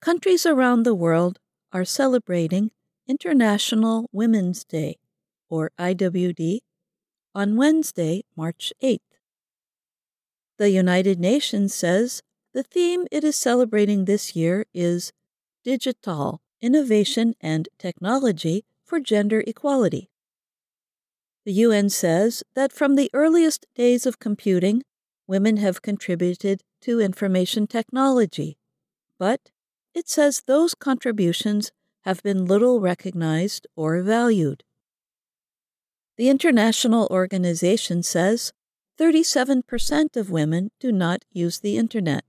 countries around the world are celebrating International Women's Day, or IWD, on Wednesday, March 8th. The United Nations says the theme it is celebrating this year is Digital Innovation and Technology for Gender Equality. The UN says that from the earliest days of computing, women have contributed to information technology, but it says those contributions have been little recognized or valued. The international organization says 37% of women do not use the Internet.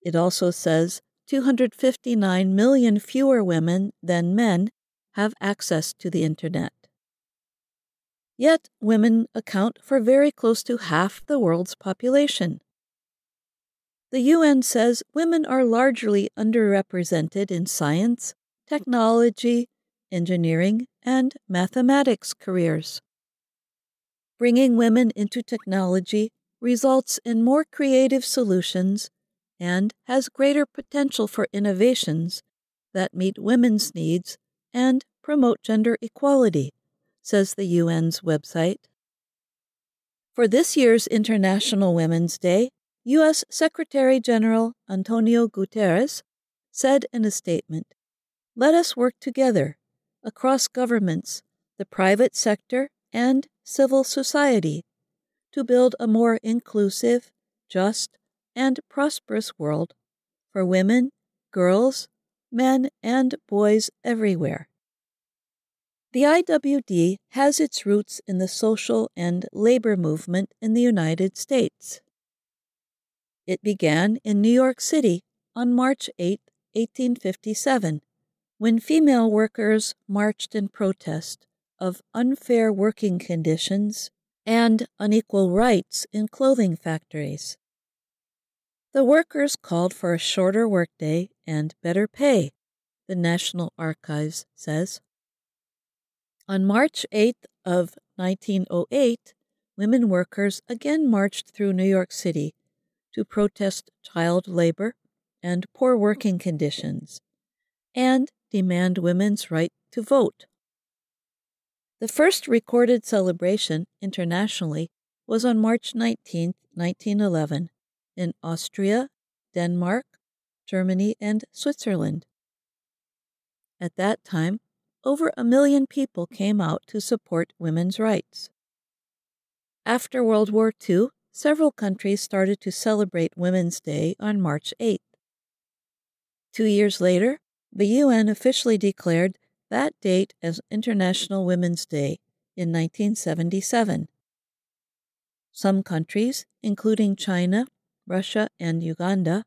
It also says 259 million fewer women than men have access to the Internet. Yet, women account for very close to half the world's population. The UN says women are largely underrepresented in science, technology, engineering, and mathematics careers. Bringing women into technology results in more creative solutions and has greater potential for innovations that meet women's needs and promote gender equality, says the UN's website. For this year's International Women's Day, U.S. Secretary General Antonio Guterres said in a statement Let us work together across governments, the private sector, and civil society to build a more inclusive, just, and prosperous world for women, girls, men, and boys everywhere. The IWD has its roots in the social and labor movement in the United States. It began in New York City on March 8, 1857, when female workers marched in protest of unfair working conditions and unequal rights in clothing factories. The workers called for a shorter workday and better pay, the National Archives says. On March 8th of 1908, women workers again marched through New York City to protest child labor and poor working conditions and demand women's right to vote. The first recorded celebration internationally was on March 19, 1911, in Austria, Denmark, Germany, and Switzerland. At that time, over a million people came out to support women's rights. After World War II, several countries started to celebrate Women's Day on March 8th. Two years later, the UN officially declared that date as International Women's Day in 1977. Some countries, including China, Russia, and Uganda,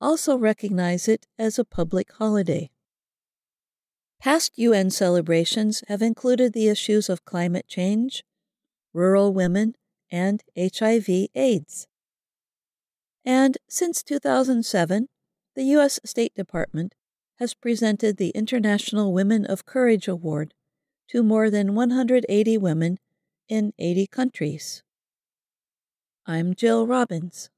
also recognize it as a public holiday. Past UN celebrations have included the issues of climate change, rural women, and HIV/AIDS. And since 2007, the U.S. State Department has presented the International Women of Courage Award to more than 180 women in 80 countries. I'm Jill Robbins.